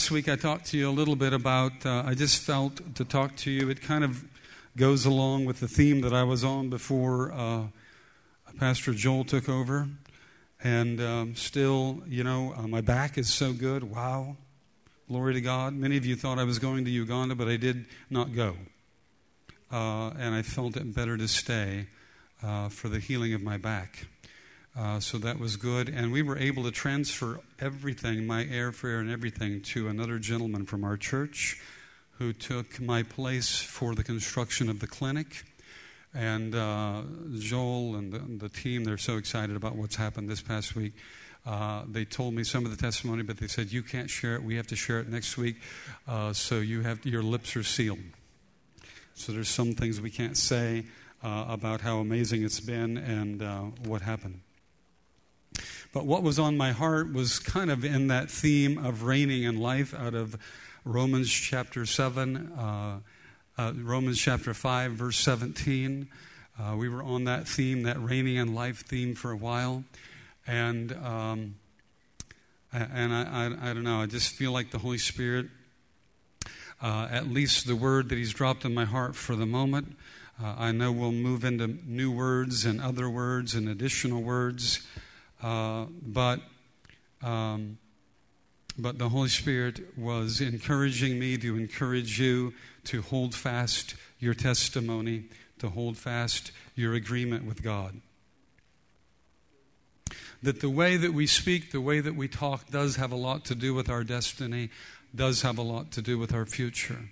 last week I talked to you a little bit about, uh, I just felt to talk to you. It kind of goes along with the theme that I was on before uh, Pastor Joel took over. And um, still, you know, uh, my back is so good. Wow. Glory to God. Many of you thought I was going to Uganda, but I did not go. Uh, and I felt it better to stay uh, for the healing of my back. Uh, so that was good. And we were able to transfer everything, my airfare and everything, to another gentleman from our church who took my place for the construction of the clinic. And uh, Joel and the, the, team, they're so excited about what's happened this past week. Uh, they told me some of the testimony, but they said, You can't share it. We have to share it next week. Uh, so you have, your lips are sealed. So there's some things we can't say uh, about how amazing it's been and uh, what happened. But what was on my heart was kind of in that theme of reigning in life out of Romans chapter 7, uh, uh, Romans chapter 5, verse 17. Uh, we were on that theme, that reigning in life theme for a while. And, um, and I, I, I, don't know, I just feel like the Holy Spirit, uh, at least the word that He's dropped in my heart for the moment, uh, I know we'll move into new words and other words and additional words. Uh, but, um, but the Holy Spirit was encouraging me to encourage you to hold fast your testimony, to hold fast your agreement with God. That the way that we speak, the way that we talk, does have a lot to do with our destiny, does have a lot to do with our future.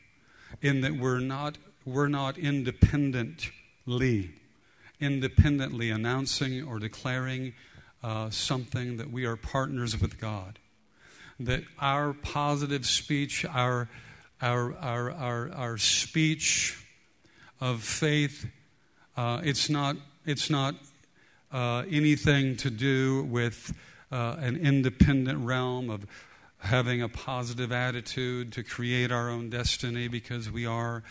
In that we're not we're not independently, independently announcing or declaring uh, something that we are partners with God. That our positive speech, our, our, our, our, our speech of faith, uh, it's not, it's not uh, anything to do with uh, an independent realm of having a positive attitude to create our own destiny because we are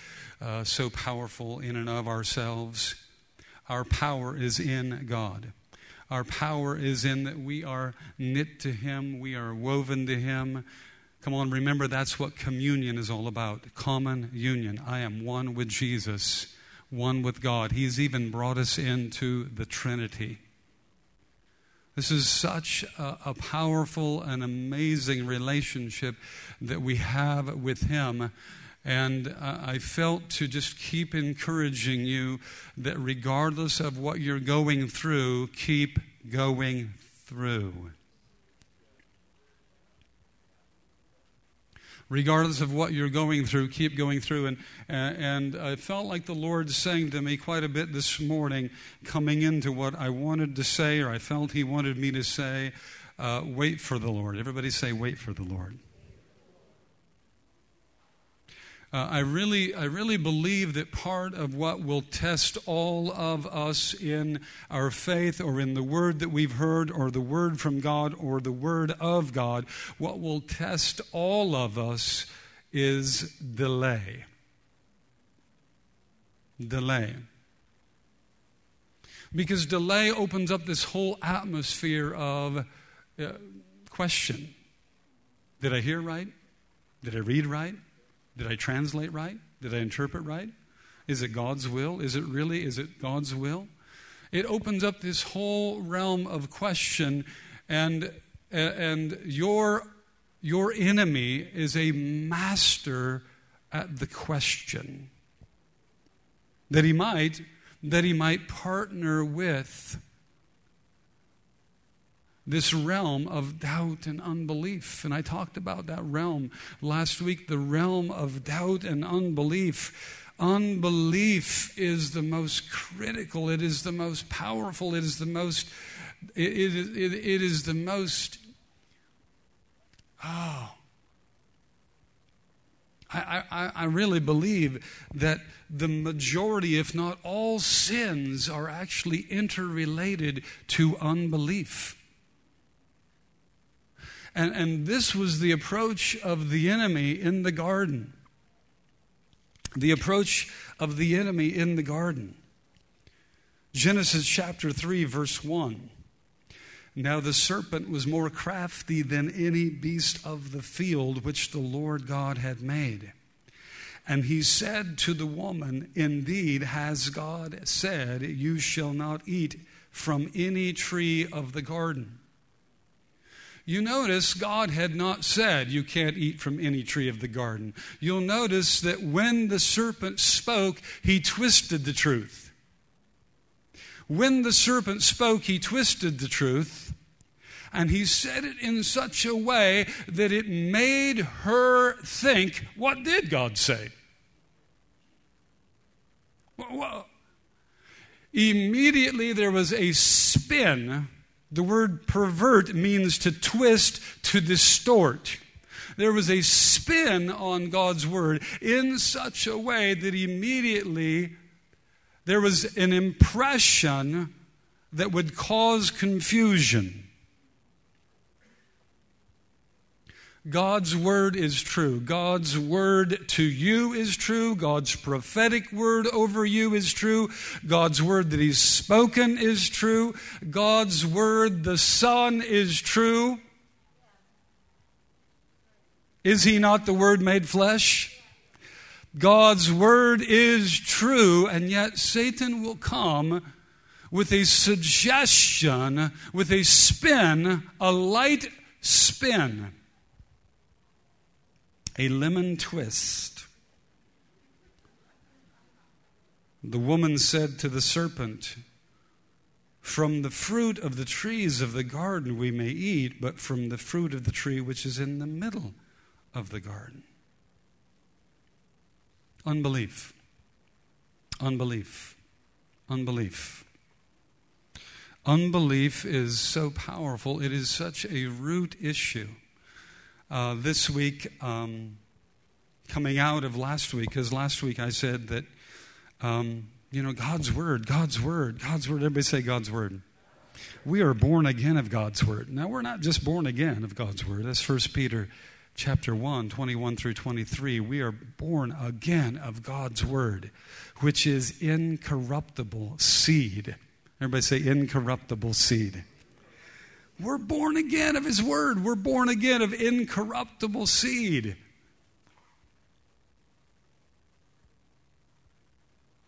uh, so powerful in and of ourselves. Our power is in God. Our power is in that we are knit to Him, we are woven to Him. Come on, remember that's what communion is all about common union. I am one with Jesus, one with God. He's even brought us into the Trinity. This is such a, a, powerful and amazing relationship that we have with Him. And uh, I felt to just keep encouraging you that regardless of what you're going through, keep going through. regardless of what you're going through, keep going through. And, and I felt like the Lord saying to me quite a bit this morning, coming into what I wanted to say, or I felt He wanted me to say, uh, wait for the Lord. Everybody say, wait for the Lord. Uh, I really, I really believe that part of what will test all of us in our faith, or in the word that we've heard, or the word from God, or the word of God, what will test all of us is delay. Delay. Because delay opens up this whole atmosphere of uh, question. Did I hear right? Did I read right? Did I translate right? Did I interpret right? Is it God's will? Is it really? Is it God's will? It opens up this whole realm of question, and, and your, your enemy is a master at the question. That he might, that he might partner with this realm of doubt and unbelief. And I talked about that realm last week the realm of doubt and unbelief. Unbelief is the most critical, it is the most powerful, it is the most, it, it, it, it is the most, oh. I, I, I really believe that the majority, if not all sins, are actually interrelated to unbelief. And, and this was the approach of the enemy in the garden. The approach of the enemy in the garden. Genesis chapter 3, verse 1. Now the serpent was more crafty than any beast of the field which the Lord God had made. And he said to the woman, Indeed, has God said, You shall not eat from any tree of the garden. You notice God had not said, You can't eat from any tree of the garden. You'll notice that when the serpent spoke, he twisted the truth. When the serpent spoke, he twisted the truth, and he said it in such a way that it made her think, What did God say? Well, immediately there was a spin. The word pervert means to twist, to distort. There was a spin on God's word in such a way that immediately there was an impression that would cause confusion. God's word is true. God's word to you is true. God's prophetic word over you is true. God's word that He's spoken is true. God's word, the Son, is true. Is He not the Word made flesh? God's word is true, and yet Satan will come with a suggestion, with a spin, a light spin, a lemon twist. The woman said to the serpent, From the fruit of the trees of the garden we may eat, but from the fruit of the tree which is in the middle of the garden. Unbelief. Unbelief. Unbelief. Unbelief is so powerful. It is such a root issue. Uh, this week, um, coming out of last week, because last week I said that, um, you know, God's Word, God's Word, God's Word. Everybody say God's Word. We are born again of God's Word. Now, we're not just born again of God's Word. That's First Peter chapter 1, 21 through 23, we are born again of God's word, which is incorruptible seed. Everybody say incorruptible seed. We're born again of his word. We're born again of incorruptible seed.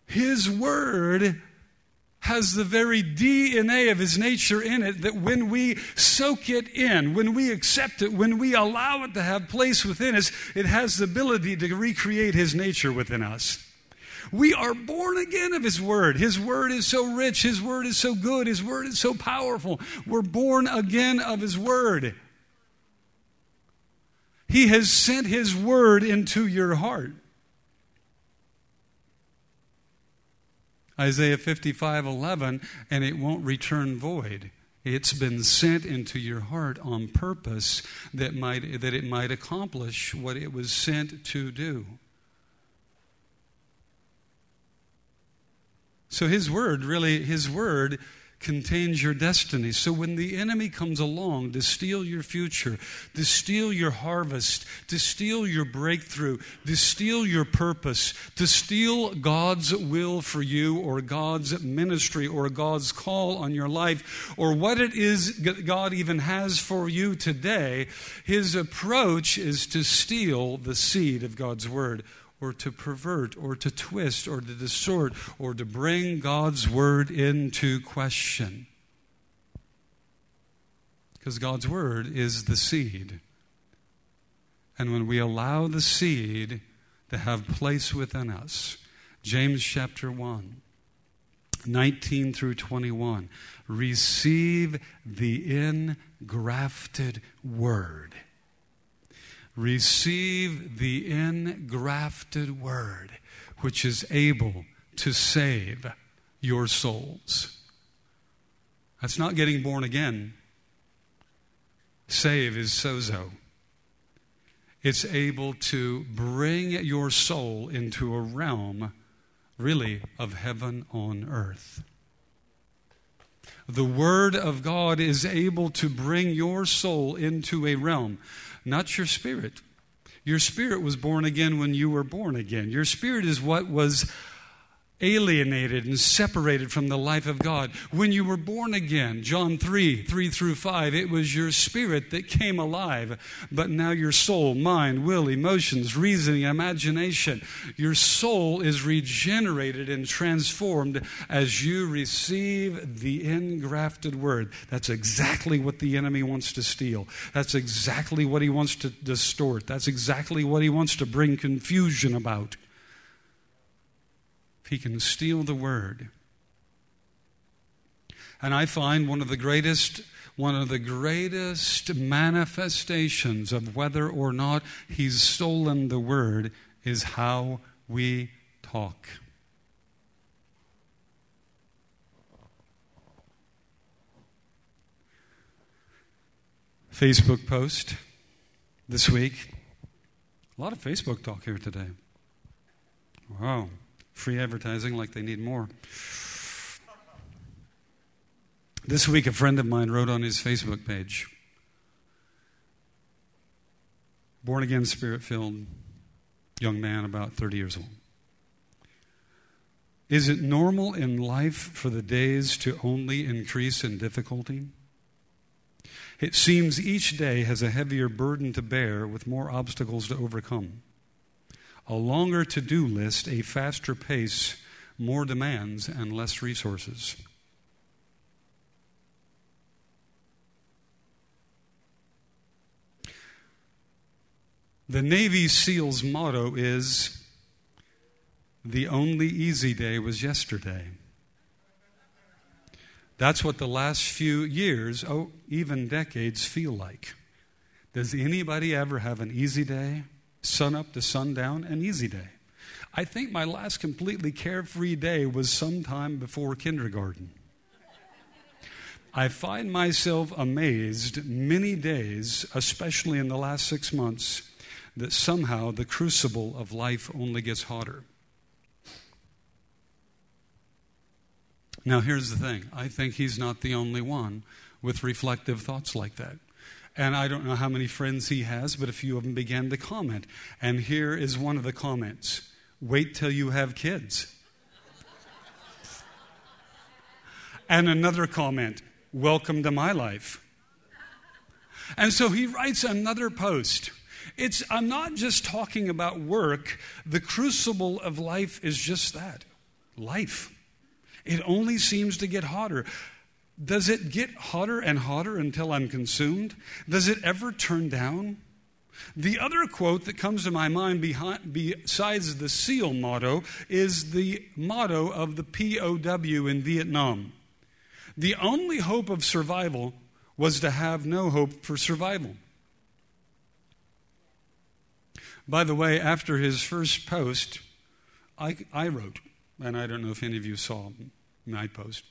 His word has the very DNA of his nature in it that when we soak it in, when we accept it, when we allow it to have place within us, it has the ability to recreate his nature within us. We are born again of His Word. His Word is so rich. His Word is so good. His Word is so powerful. We're born again of His Word. He has sent His Word into your heart. Isaiah 55 11, and it won't return void. It's been sent into your heart on purpose that, might, that it might accomplish what it was sent to do. So his word, really, his word contains your destiny. So when the enemy comes along to steal your future, to steal your harvest, to steal your breakthrough, to steal your purpose, to steal God's will for you or God's ministry or God's call on your life or what it is God even has for you today, his approach is to steal the seed of God's word or to pervert or to twist or to distort or to bring God's word into question. Because God's word is the seed. And when we allow the seed to have place within us, James chapter 1, 19 through 21, receive the ingrafted word receive the engrafted word, which is able to save your souls. That's not getting born again. Save is sozo. It's able to bring your soul into a realm, really, of heaven on earth. The Word of God is able to bring your soul into a realm not your spirit. Your spirit was born again when you were born again. Your spirit is what was alienated and separated from the life of God. When you were born again, John 3 3 through 5, it was your spirit that came alive, but now your soul, mind, will, emotions, reasoning, imagination, your soul is regenerated and transformed as you receive the engrafted word. That's exactly what the enemy wants to steal. That's exactly what he wants to distort. That's exactly what he wants to bring confusion about he can steal the word. And I find one of the greatest one of the greatest manifestations of whether or not he's stolen the word is how we talk. Facebook post this week. A lot of Facebook talk here today. Wow free advertising like they need more. This week, a friend of mine wrote on his Facebook page born again, spirit filled young man, about 30 years old. Is it normal in life for the days to only increase in difficulty? It seems each day has a heavier burden to bear with more obstacles to overcome a longer to do list, a faster pace, more demands, and less resources. The Navy SEALs motto is the only easy day was yesterday. That's what the last few years, oh, even decades, feel like. Does anybody ever have an easy day? Sun up to sundown, an easy day. I think my last completely carefree day was sometime before kindergarten. I find myself amazed many days, especially in the last six months, that somehow the crucible of life only gets hotter. Now, here's the thing I think he's not the only one with reflective thoughts like that. And I don't know how many friends he has, but a few of them began to comment. And here is one of the comments Wait till you have kids. and another comment Welcome to my life. And so he writes another post. It's, I'm not just talking about work. The crucible of life is just that life. It only seems to get hotter. Does it get hotter and hotter until I'm consumed? Does it ever turn down? The other quote that comes to my mind behind, besides the SEAL motto is the motto of the POW in Vietnam. The only hope of survival was to have no hope for survival. By the way, after his first post, I, I wrote, and I don't know if any of you saw my post.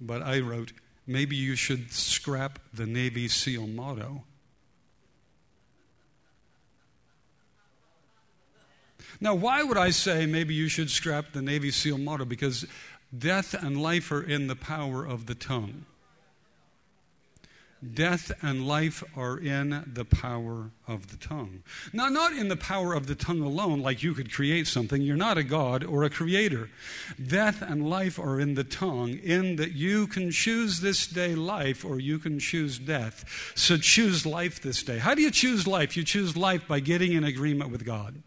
But I wrote, maybe you should scrap the Navy SEAL motto. Now, why would I say maybe you should scrap the Navy SEAL motto? Because death and life are in the power of the tongue. Death and life are in the power of the tongue. Now, not in the power of the tongue alone, like you could create something. You're not a God or a creator. Death and life are in the tongue, in that you can choose this day life or you can choose death. So choose life this day. How do you choose life? You choose life by getting in agreement with God.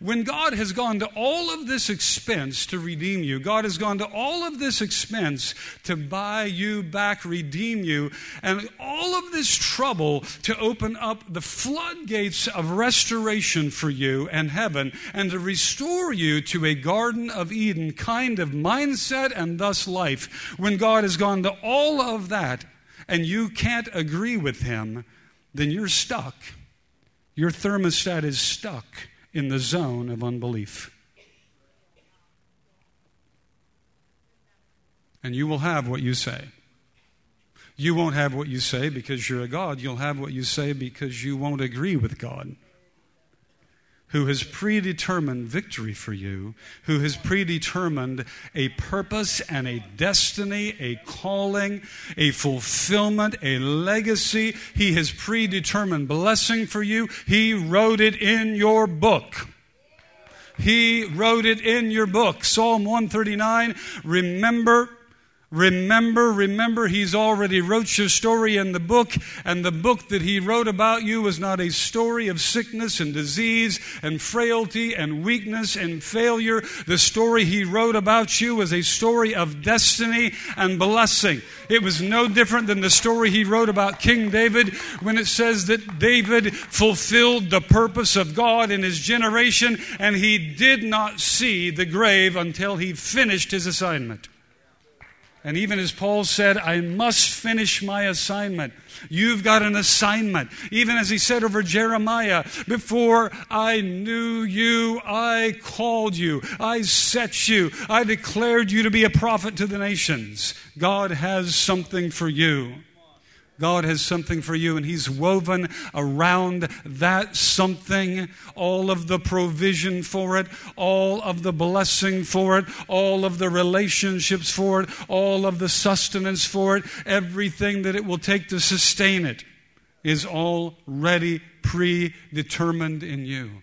When God has gone to all of this expense to redeem you, God has gone to all of this expense to buy you back, redeem you, and all of this trouble to open up the floodgates of restoration for you and heaven and to restore you to a Garden of Eden kind of mindset and thus life. When God has gone to all of that and you can't agree with Him, then you're stuck. Your thermostat is stuck in the zone of unbelief. And you will have what you say. You won't have what you say because you're a God. You'll have what you say because you won't agree with God who has predetermined victory for you, who has predetermined a purpose and a destiny, a calling, a fulfillment, a legacy. He has predetermined blessing for you. He wrote it in your book. He wrote it in your book. Psalm 139. Remember Remember, remember, he's already wrote your story in the book, and the book that he wrote about you was not a story of sickness and disease and frailty and weakness and failure. The story he wrote about you was a story of destiny and blessing. It was no different than the story he wrote about King David when it says that David fulfilled the purpose of God in his generation, and he did not see the grave until he finished his assignment. And even as Paul said, I must finish my assignment. You've got an assignment. Even as he said over Jeremiah, before I knew you, I called you. I set you. I declared you to be a prophet to the nations. God has something for you. God has something for you, and He's woven around that something all of the provision for it, all of the blessing for it, all of the relationships for it, all of the sustenance for it, everything that it will take to sustain it is already predetermined in you.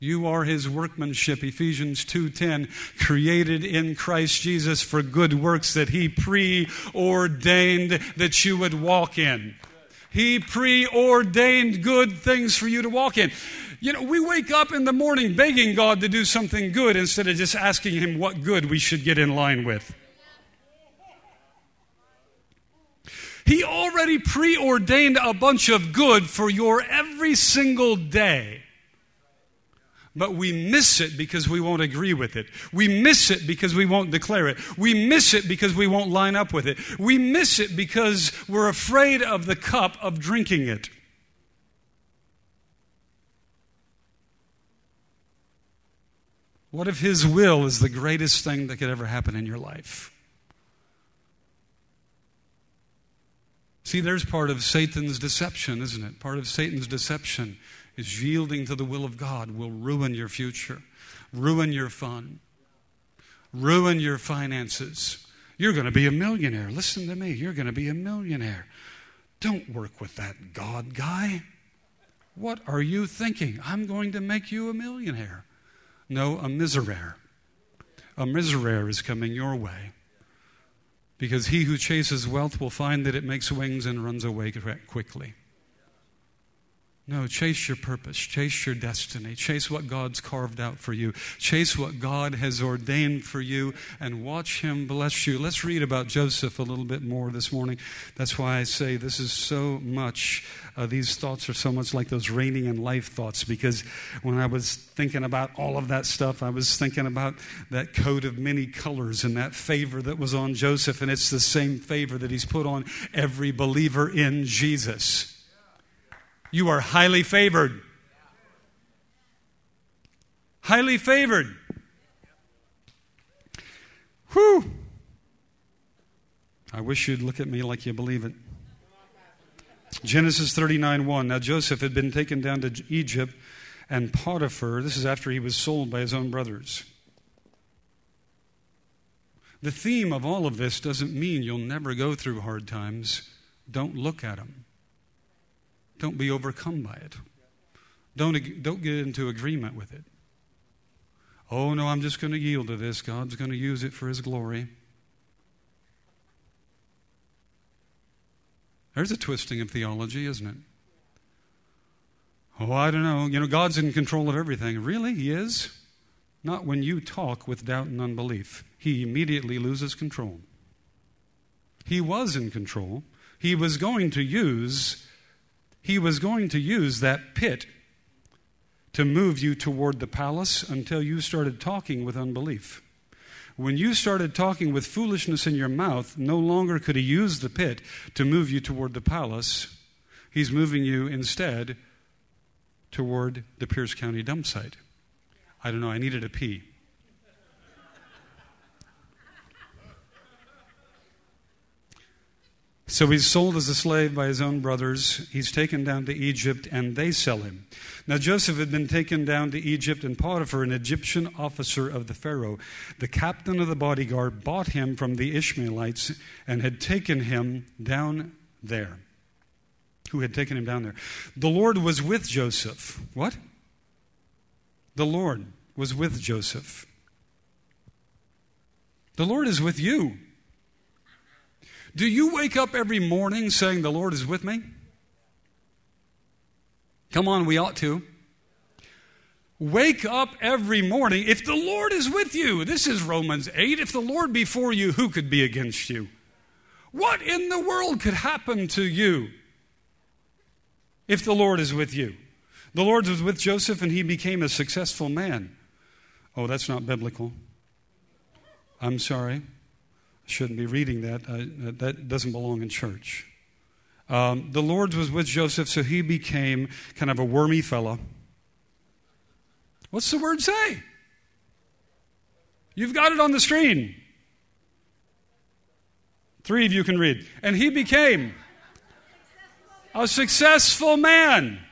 You are his workmanship, Ephesians 2:10, created in Christ Jesus for good works that he preordained that you would walk in. He preordained good things for you to walk in. You know, we wake up in the morning begging God to do something good instead of just asking him what good we should get in line with. He already preordained a bunch of good for your every single day. But we miss it because we won't agree with it. We miss it because we won't declare it. We miss it because we won't line up with it. We miss it because we're afraid of the cup of drinking it. What if His will is the greatest thing that could ever happen in your life? See, there's part of Satan's deception, isn't it? Part of Satan's deception is yielding to the will of God will ruin your future, ruin your fun, ruin your finances. You're going to be a millionaire. Listen to me. You're going to be a millionaire. Don't work with that God guy. What are you thinking? I'm going to make you a millionaire. No, a miserere. A miserere is coming your way. Because he who chases wealth will find that it makes wings and runs away quickly. No, chase your purpose, chase your destiny, chase what God's carved out for you, chase what God has ordained for you, and watch Him bless you. Let's read about Joseph a little bit more this morning. That's why I say this is so much, uh, these thoughts are so much like those reigning in life thoughts, because when I was thinking about all of that stuff, I was thinking about that coat of many colors and that favor that was on Joseph, and it's the same favor that He's put on every believer in Jesus. You are highly favored. Highly favored. Whew. I wish you'd look at me like you believe it. Genesis 39 1. Now Joseph had been taken down to Egypt, and Potiphar, this is after he was sold by his own brothers. The theme of all of this doesn't mean you'll never go through hard times. Don't look at them. Don't be overcome by it. Don't, don't get into agreement with it. Oh, no, I'm just going to yield to this. God's going to use it for His glory. There's a twisting of theology, isn't it? Oh, I don't know. You know, God's in control of everything. Really? He is? Not when you talk with doubt and unbelief. He immediately loses control. He was in control. He was going to use he was going to use that pit to move you toward the palace until you started talking with unbelief. When you started talking with foolishness in your mouth, no longer could he use the pit to move you toward the palace. He's moving you instead toward the Pierce County dump site. I don't know, I needed a pee. So he's sold as a slave by his own brothers. He's taken down to Egypt, and they sell him. Now, Joseph had been taken down to Egypt, and Potiphar, an Egyptian officer of the Pharaoh, the captain of the bodyguard, bought him from the Ishmaelites and had taken him down there. Who had taken him down there? The Lord was with Joseph. What? The Lord was with Joseph. The Lord is with you. Do you wake up every morning saying, The Lord is with me? Come on, we ought to. Wake up every morning. If the Lord is with you, this is Romans 8. If the Lord be for you, who could be against you? What in the world could happen to you if the Lord is with you? The Lord was with Joseph and he became a successful man. Oh, that's not biblical. I'm sorry. Shouldn't be reading that. That doesn't belong in church. Um, the Lord was with Joseph, so he became kind of a wormy fellow. What's the word say? You've got it on the screen. Three of you can read. And he became a successful man.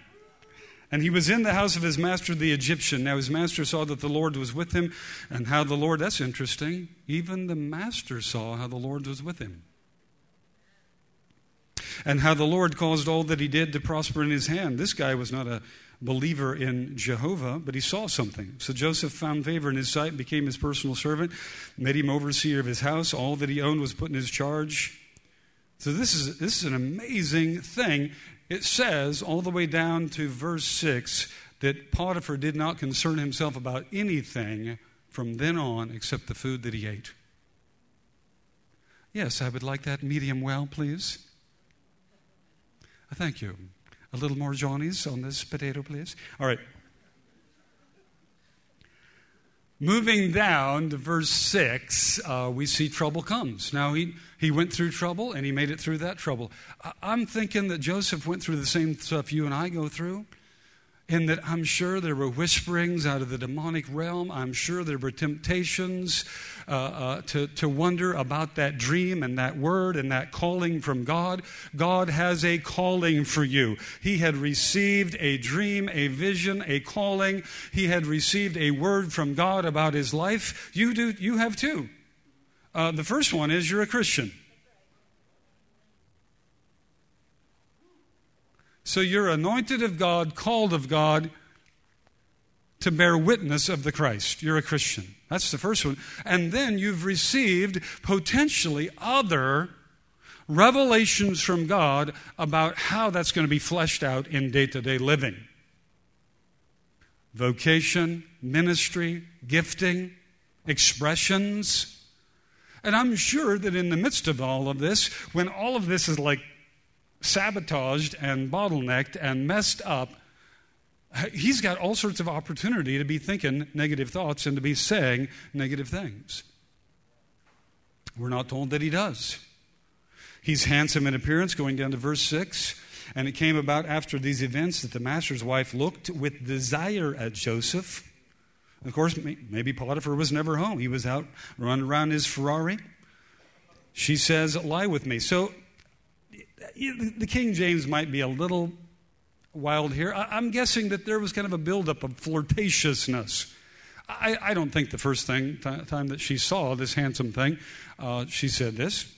And he was in the house of his master, the Egyptian. Now his master saw that the Lord was with him, and how the Lord, that's interesting. Even the master saw how the Lord was with him. And how the Lord caused all that he did to prosper in his hand. This guy was not a believer in Jehovah, but he saw something. So Joseph found favor in his sight, became his personal servant, made him overseer of his house. All that he owned was put in his charge. So this is, this is an amazing thing it says all the way down to verse 6 that Potiphar did not concern himself about anything from then on except the food that he ate. Yes, I would like that medium well, please. Thank you. A little more Johnny's on this potato, please. All right. Moving down to verse 6, uh, we see trouble comes. Now, he, he went through trouble and he made it through that trouble. I'm thinking that Joseph went through the same stuff you and I go through in that I'm sure there were whisperings out of the demonic realm. I'm sure there were temptations uh, uh, to, to wonder about that dream and that word and that calling from God. God has a calling for you. He had received a dream, a vision, a calling. He had received a word from God about his life. You, do, you have too. Uh, the first one is you're a Christian. So you're anointed of God, called of God to bear witness of the Christ. You're a Christian. That's the first one. And then you've received potentially other revelations from God about how that's going to be fleshed out in day to day living. Vocation, ministry, gifting, expressions. And I'm sure that in the midst of all of this, when all of this is like sabotaged and bottlenecked and messed up, he's got all sorts of opportunity to be thinking negative thoughts and to be saying negative things. We're not told that he does. He's handsome in appearance, going down to verse 6. And it came about after these events that the master's wife looked with desire at Joseph. Of course, maybe Potiphar was never home. He was out running around his Ferrari. She says, Lie with me. So the King James might be a little wild here. I'm guessing that there was kind of a buildup of flirtatiousness. I, I don't think the first thing, th- time that she saw this handsome thing, uh, she said this.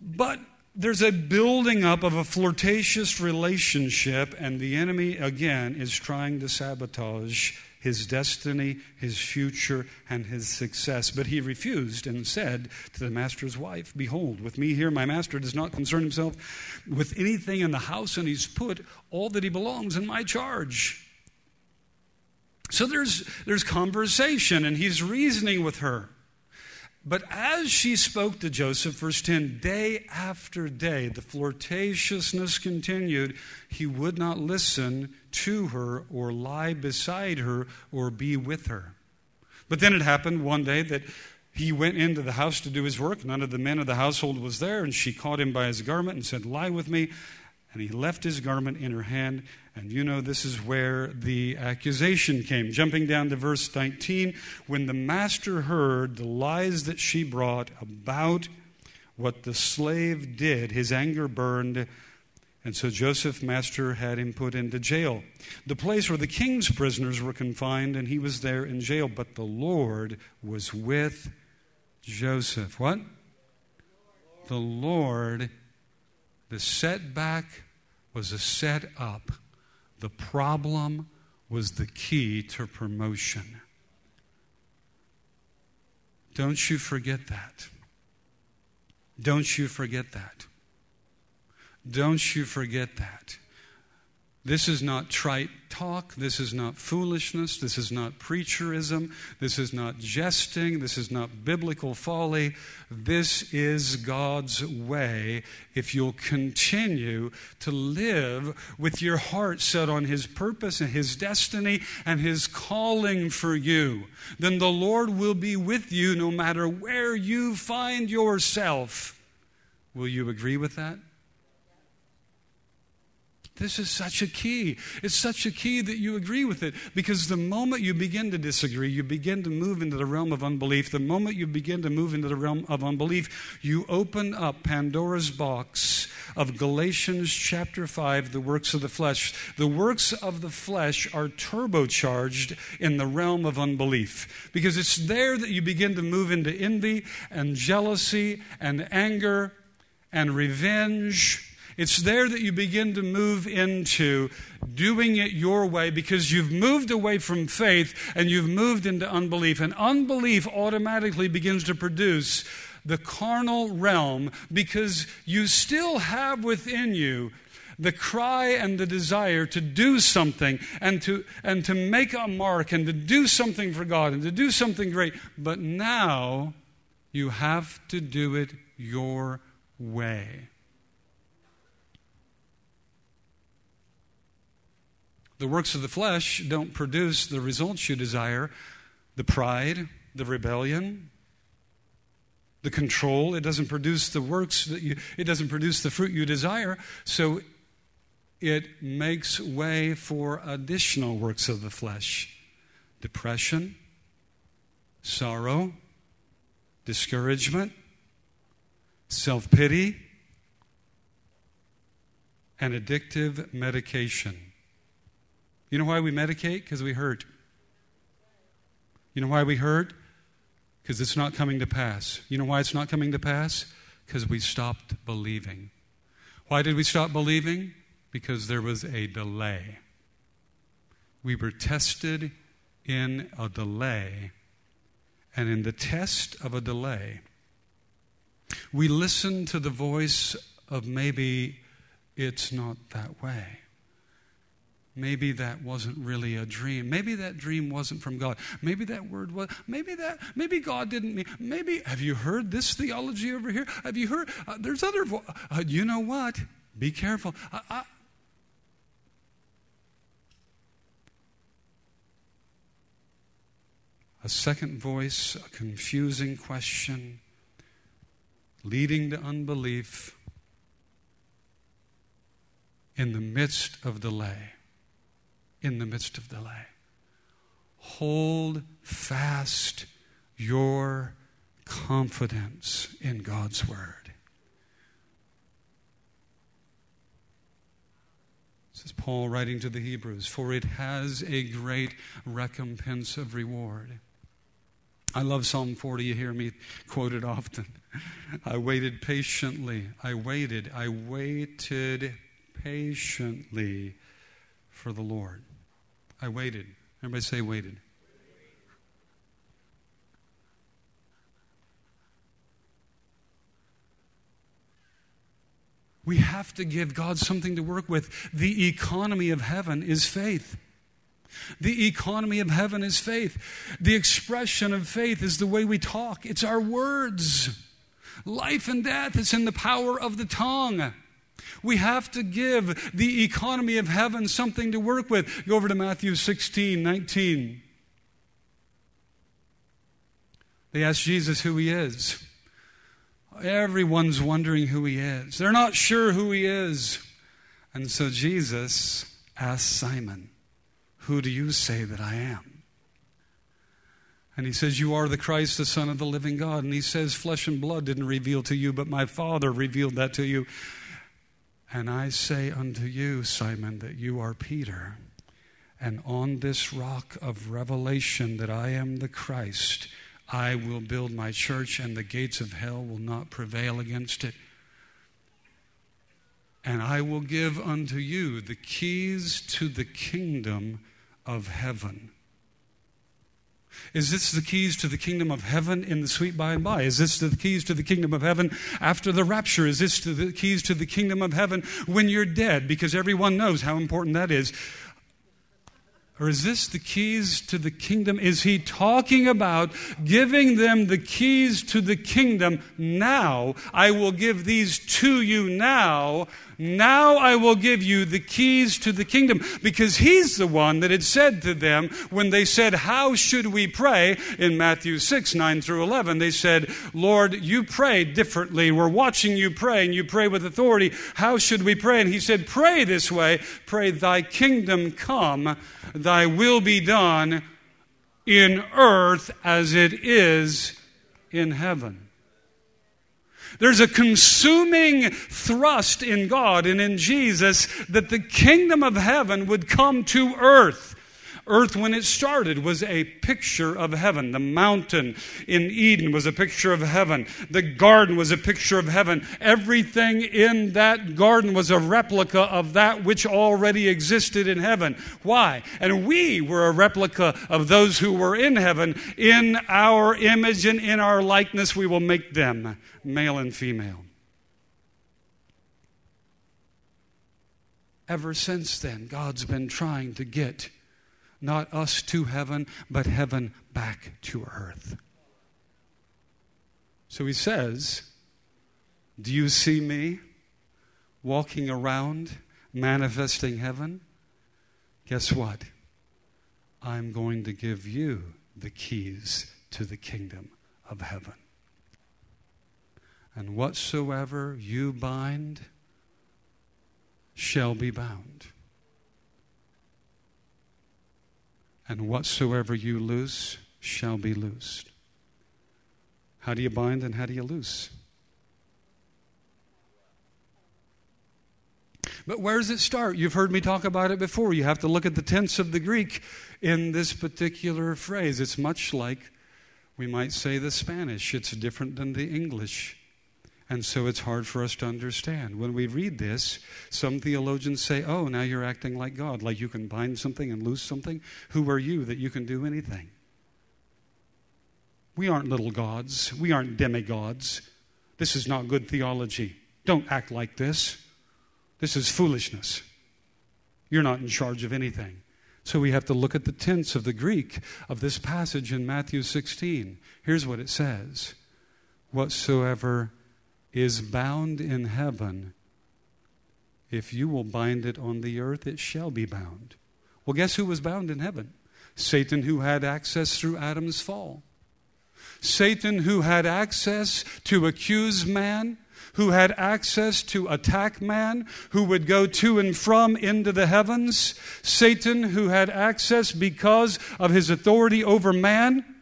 But there's a building up of a flirtatious relationship, and the enemy, again, is trying to sabotage his destiny, his future, and his success. But he refused and said to the master's wife, Behold, with me here, my master does not concern himself with anything in the house, and he's put all that he belongs in my charge. So there's, there's conversation, and he's reasoning with her. But as she spoke to Joseph, verse 10, day after day, the flirtatiousness continued. He would not listen to her or lie beside her or be with her. But then it happened one day that he went into the house to do his work. None of the men of the household was there, and she caught him by his garment and said, Lie with me. And he left his garment in her hand. And you know, this is where the accusation came. Jumping down to verse 19, when the master heard the lies that she brought about what the slave did, his anger burned. And so Joseph, master, had him put into jail, the place where the king's prisoners were confined, and he was there in jail. But the Lord was with Joseph. What? The Lord, the setback was a set up. The problem was the key to promotion. Don't you forget that. Don't you forget that. Don't you forget that. This is not trite talk. This is not foolishness. This is not preacherism. This is not jesting. This is not biblical folly. This is God's way if you'll continue to live with your heart set on His purpose and His destiny and His calling for you. Then the Lord will be with you no matter where you find yourself. Will you agree with that? This is such a key. It's such a key that you agree with it because the moment you begin to disagree, you begin to move into the realm of unbelief. The moment you begin to move into the realm of unbelief, you open up Pandora's box of Galatians chapter 5, the works of the flesh. The works of the flesh are turbocharged in the realm of unbelief because it's there that you begin to move into envy and jealousy and anger and revenge it's there that you begin to move into doing it your way because you've moved away from faith and you've moved into unbelief. And unbelief automatically begins to produce the carnal realm because you still have within you the cry and the desire to do something and to, and to make a mark and to do something for God and to do something great. But now you have to do it your way. The works of the flesh don't produce the results you desire the pride, the rebellion, the control. It doesn't produce the works that you, it doesn't produce the fruit you desire. So it makes way for additional works of the flesh depression, sorrow, discouragement, self pity, and addictive medication. You know why we medicate? Because we hurt. You know why we hurt? Because it's not coming to pass. You know why it's not coming to pass? Because we stopped believing. Why did we stop believing? Because there was a delay. We were tested in a delay. And in the test of a delay, we listened to the voice of maybe it's not that way maybe that wasn't really a dream. Maybe that dream wasn't from God. Maybe that word was, maybe that, maybe God didn't mean, maybe, have you heard this theology over here? Have you heard, uh, there's other, vo- uh, you know what? Be careful. A second voice, a confusing question, leading to unbelief in the midst of delay in the midst of delay. Hold fast your confidence in God's word. This is Paul writing to the Hebrews, for it has a great recompense of reward. I love Psalm 40. You hear me quoted often. I waited patiently. I waited. I waited patiently for the Lord. I waited. Everybody say, waited. We have to give God something to work with. The economy of heaven is faith. The economy of heaven is faith. The expression of faith is the way we talk, it's our words. Life and death is in the power of the tongue. We have to give the economy of heaven something to work with. Go over to Matthew 16, 19. They ask Jesus who he is. Everyone's wondering who he is. They're not sure who he is. And so Jesus asks Simon, Who do you say that I am? And he says, You are the Christ, the Son of the living God. And he says, Flesh and blood didn't reveal to you, but my Father revealed that to you. And I say unto you, Simon, that you are Peter. And on this rock of revelation that I am the Christ, I will build my church, and the gates of hell will not prevail against it. And I will give unto you the keys to the kingdom of heaven. Is this the keys to the kingdom of heaven in the sweet by and by? Is this the keys to the kingdom of heaven after the rapture? Is this the keys to the kingdom of heaven when you're dead? Because everyone knows how important that is. Or is this the keys to the kingdom? Is he talking about giving them the keys to the kingdom now? I will give these to you now now I will give you the keys to the kingdom. Because he's the one that had said to them when they said, How should we pray? In Matthew 6, 9 through 11, they said, Lord, you pray differently. We're watching you pray, and you pray with authority. How should we pray? And he said, Pray this way Pray, Thy kingdom come, Thy will be done in earth as it is in heaven. There's a consuming thrust in God and in Jesus that the kingdom of heaven would come to earth. Earth, when it started, was a picture of heaven. The mountain in Eden was a picture of heaven. The garden was a picture of heaven. Everything in that garden was a replica of that which already existed in heaven. Why? And we were a replica of those who were in heaven. In our image and in our likeness, we will make them male and female. Ever since then, God's been trying to get not us to heaven, but heaven back to earth. So he says, Do you see me walking around manifesting heaven? Guess what? I'm going to give you the keys to the kingdom of heaven. And whatsoever you bind shall be bound and whatsoever you loose shall be loosed. How do you bind and how do you loose? But where does it start? You've heard me talk about it before. You have to look at the tense of the Greek in this particular phrase. It's much like we might say the Spanish, it's different than the English. And so it's hard for us to understand. When we read this, some theologians say, oh, now you're acting like God, like you can bind something and loose something. Who are you that you can do anything? We aren't little gods, we aren't demigods. This is not good theology. Don't act like this. This is foolishness. You're not in charge of anything. So we have to look at the tense of the Greek of this passage in Matthew 16. Here's what it says Whatsoever is bound in heaven. If you will bind it on the earth, it shall be bound. Well, guess who was bound in heaven? Satan, who had access through Adam's fall. Satan, who had access to accuse man, who had access to attack man, who would go to and from into the heavens. Satan, who had access because of his authority over man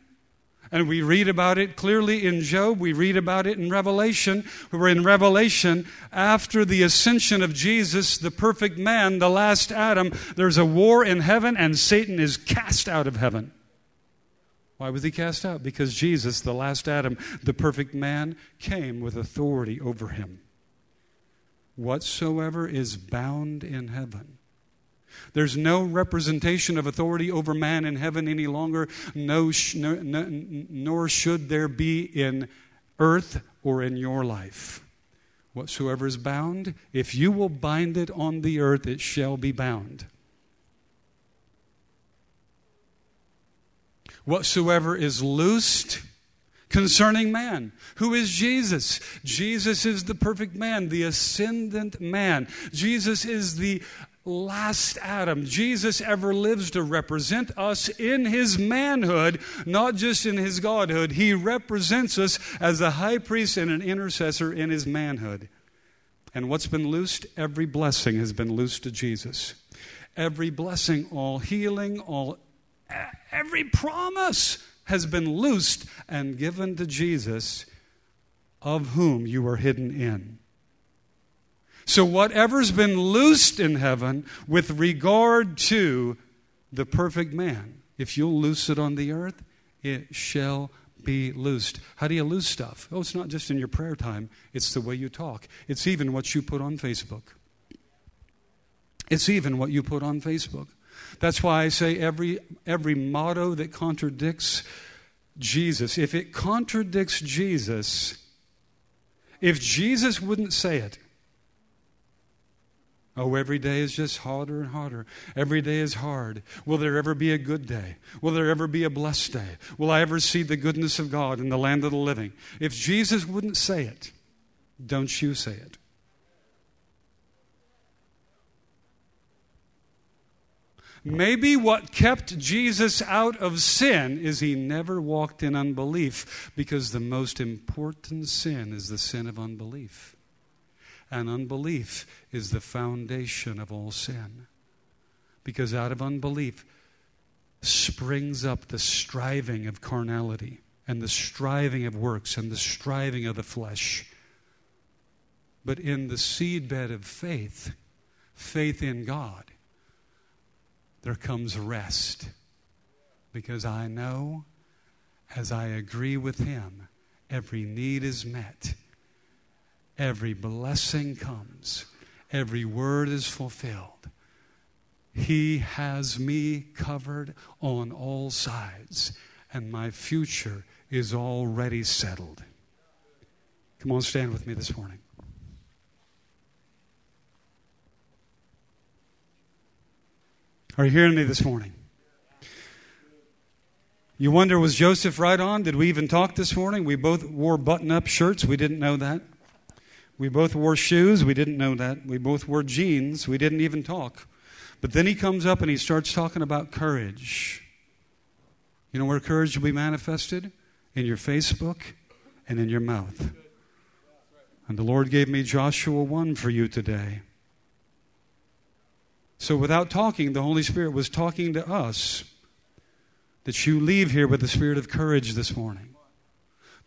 and we read about it clearly in Job. We read about it in Revelation. We're in Revelation after the ascension of Jesus, the perfect man, the last Adam. There's a war in heaven, and Satan is cast out of heaven. Why was he cast out? Because Jesus, the last Adam, the perfect man, came with authority over him. Whatsoever is bound in heaven there's no representation of authority over man in heaven any longer, no, no, no, nor should there be in earth or in your life. Whatsoever is bound, if you will bind it on the earth, it shall be bound. Whatsoever is loosed, concerning man. Who is Jesus? Jesus is the perfect man, the ascendant man. Jesus is the last Adam. Jesus ever lives to represent us in his manhood, not just in his godhood. He represents us as a high priest and an intercessor in his manhood. And what's been loosed? Every blessing has been loosed to Jesus. Every blessing, all healing, all every promise has been loosed and given to Jesus, of whom you are hidden in. So, whatever's been loosed in heaven with regard to the perfect man, if you'll loose it on the earth, it shall be loosed. How do you loose stuff? Oh, it's not just in your prayer time, it's the way you talk. It's even what you put on Facebook. It's even what you put on Facebook. That's why I say every, every motto that contradicts Jesus, if it contradicts Jesus, if Jesus wouldn't say it, Oh, every day is just harder and harder. Every day is hard. Will there ever be a good day? Will there ever be a blessed day? Will I ever see the goodness of God in the land of the living? If Jesus wouldn't say it, don't you say it. Maybe what kept Jesus out of sin is he never walked in unbelief because the most important sin is the sin of unbelief. And unbelief is the foundation of all sin. Because out of unbelief springs up the striving of carnality and the striving of works and the striving of the flesh. But in the seedbed of faith, faith in God, there comes rest. Because I know as I agree with Him, every need is met, every blessing comes, every word is fulfilled. He has me covered on all sides, and my future is already settled. Come on, stand with me this morning. Are you hearing me this morning? You wonder, was Joseph right on? Did we even talk this morning? We both wore button up shirts. We didn't know that. We both wore shoes. We didn't know that. We both wore jeans. We didn't even talk. But then he comes up and he starts talking about courage. You know where courage will be manifested? In your Facebook and in your mouth. And the Lord gave me Joshua 1 for you today. So, without talking, the Holy Spirit was talking to us that you leave here with the spirit of courage this morning.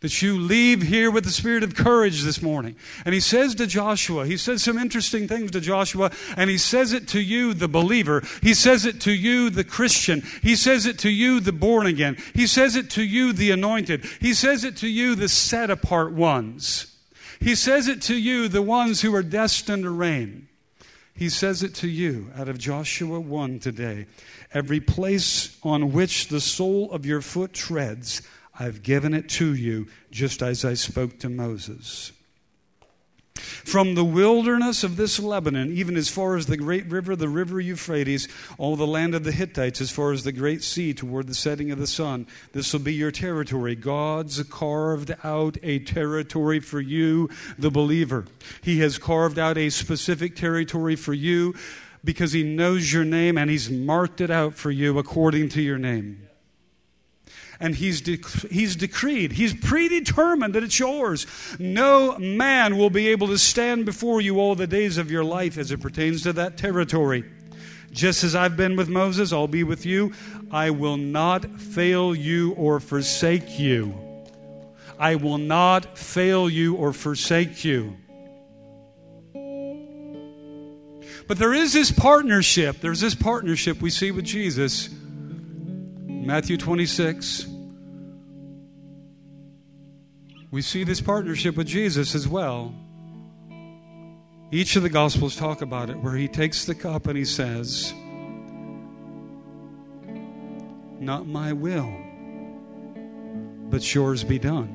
That you leave here with the spirit of courage this morning. And he says to Joshua, he says some interesting things to Joshua, and he says it to you, the believer. He says it to you, the Christian. He says it to you, the born again. He says it to you, the anointed. He says it to you, the set apart ones. He says it to you, the ones who are destined to reign. He says it to you out of Joshua 1 today. Every place on which the sole of your foot treads, I've given it to you, just as I spoke to Moses. From the wilderness of this Lebanon, even as far as the great river, the river Euphrates, all the land of the Hittites, as far as the great sea toward the setting of the sun, this will be your territory. God's carved out a territory for you, the believer. He has carved out a specific territory for you because He knows your name and He's marked it out for you according to your name and he's, he's decreed, he's predetermined that it's yours. No man will be able to stand before you all the days of your life as it pertains to that territory. Just as I've been with Moses, I'll be with you. I will not fail you or forsake you. I will not fail you or forsake you. But there is this partnership. There's this partnership we see with Jesus Matthew 26, we see this partnership with Jesus as well. Each of the Gospels talk about it, where he takes the cup and he says, Not my will, but yours be done.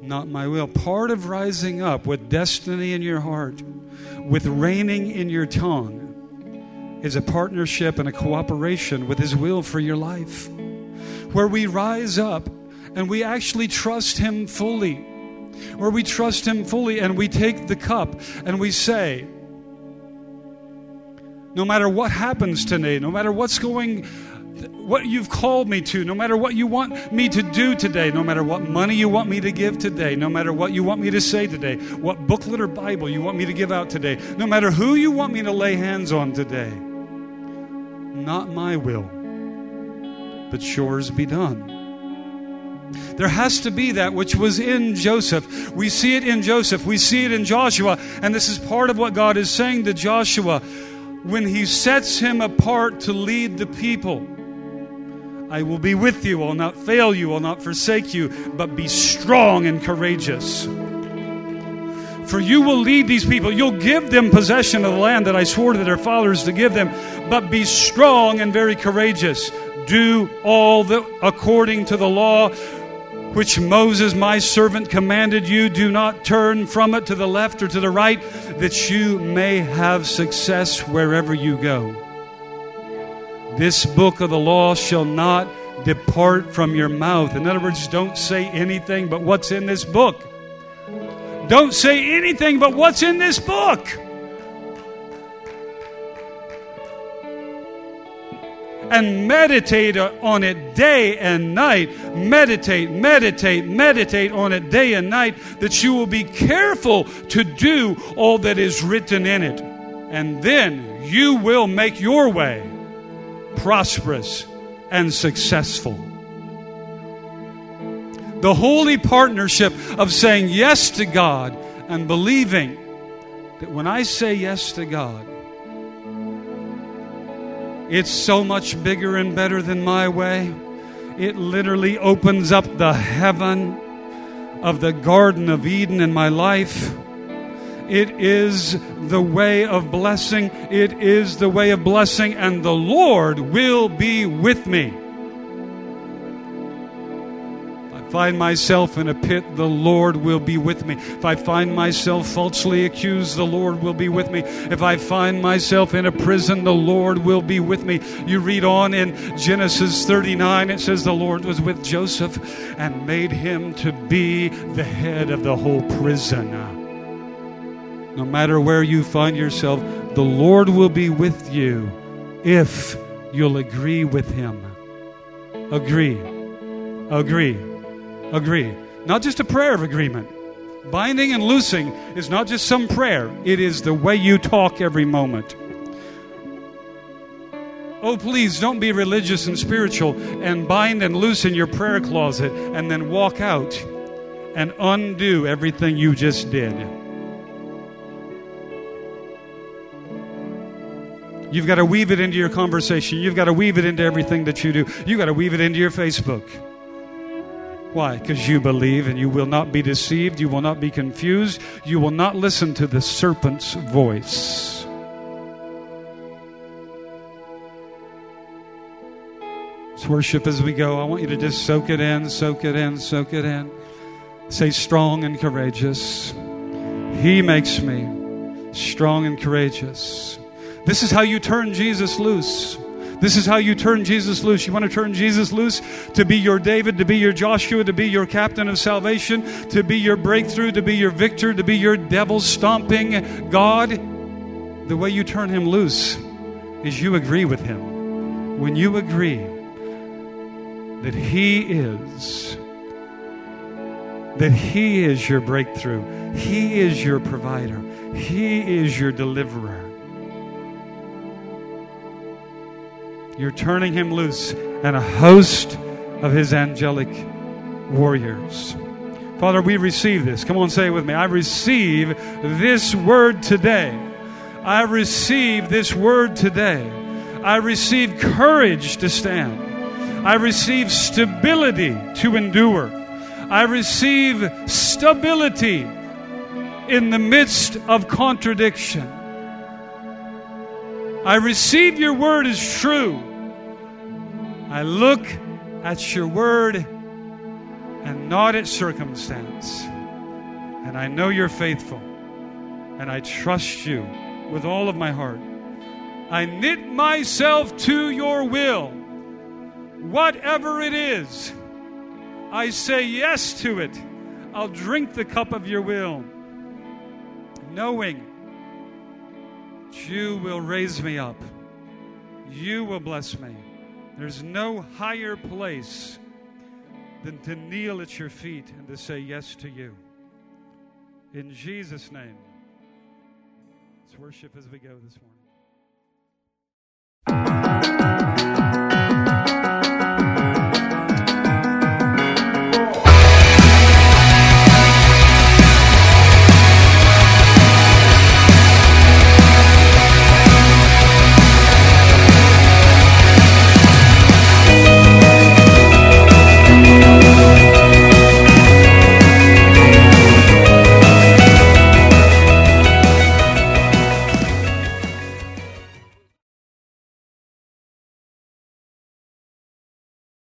Not my will. Part of rising up with destiny in your heart, with reigning in your tongue, is a partnership and a cooperation with His will for your life, where we rise up and we actually trust Him fully, where we trust Him fully and we take the cup and we say, no matter what happens today, no matter what's going what you've called me to, no matter what you want me to do today, no matter what money you want me to give today, no matter what you want me to say today, what booklet or Bible you want me to give out today, no matter who you want me to lay hands on today. Not my will, but yours be done. There has to be that which was in Joseph. We see it in Joseph. We see it in Joshua. And this is part of what God is saying to Joshua when he sets him apart to lead the people. I will be with you. I'll not fail you. I'll not forsake you. But be strong and courageous. For you will lead these people. You'll give them possession of the land that I swore to their fathers to give them. But be strong and very courageous. Do all the, according to the law which Moses, my servant, commanded you. Do not turn from it to the left or to the right, that you may have success wherever you go. This book of the law shall not depart from your mouth. In other words, don't say anything but what's in this book. Don't say anything but what's in this book. And meditate on it day and night. Meditate, meditate, meditate on it day and night that you will be careful to do all that is written in it. And then you will make your way prosperous and successful. The holy partnership of saying yes to God and believing that when I say yes to God, it's so much bigger and better than my way. It literally opens up the heaven of the Garden of Eden in my life. It is the way of blessing. It is the way of blessing, and the Lord will be with me. Find myself in a pit, the Lord will be with me. If I find myself falsely accused, the Lord will be with me. If I find myself in a prison, the Lord will be with me. You read on in Genesis 39, it says the Lord was with Joseph and made him to be the head of the whole prison no matter where you find yourself, the Lord will be with you if you'll agree with Him. Agree. Agree. Agree. Not just a prayer of agreement. Binding and loosing is not just some prayer, it is the way you talk every moment. Oh, please don't be religious and spiritual and bind and loose in your prayer closet and then walk out and undo everything you just did. You've got to weave it into your conversation. You've got to weave it into everything that you do. You've got to weave it into your Facebook. Why? Because you believe and you will not be deceived. You will not be confused. You will not listen to the serpent's voice. Let's worship as we go. I want you to just soak it in, soak it in, soak it in. Say, strong and courageous. He makes me strong and courageous. This is how you turn Jesus loose. This is how you turn Jesus loose. You want to turn Jesus loose to be your David, to be your Joshua, to be your captain of salvation, to be your breakthrough, to be your victor, to be your devil stomping God. The way you turn him loose is you agree with him. When you agree that he is that he is your breakthrough, he is your provider, he is your deliverer. You're turning him loose and a host of his angelic warriors. Father, we receive this. Come on, say it with me. I receive this word today. I receive this word today. I receive courage to stand. I receive stability to endure. I receive stability in the midst of contradiction. I receive your word as true. I look at your word and not at circumstance. And I know you're faithful. And I trust you with all of my heart. I knit myself to your will. Whatever it is, I say yes to it. I'll drink the cup of your will, knowing you will raise me up. You will bless me. There's no higher place than to kneel at your feet and to say yes to you. In Jesus' name. Let's worship as we go this morning.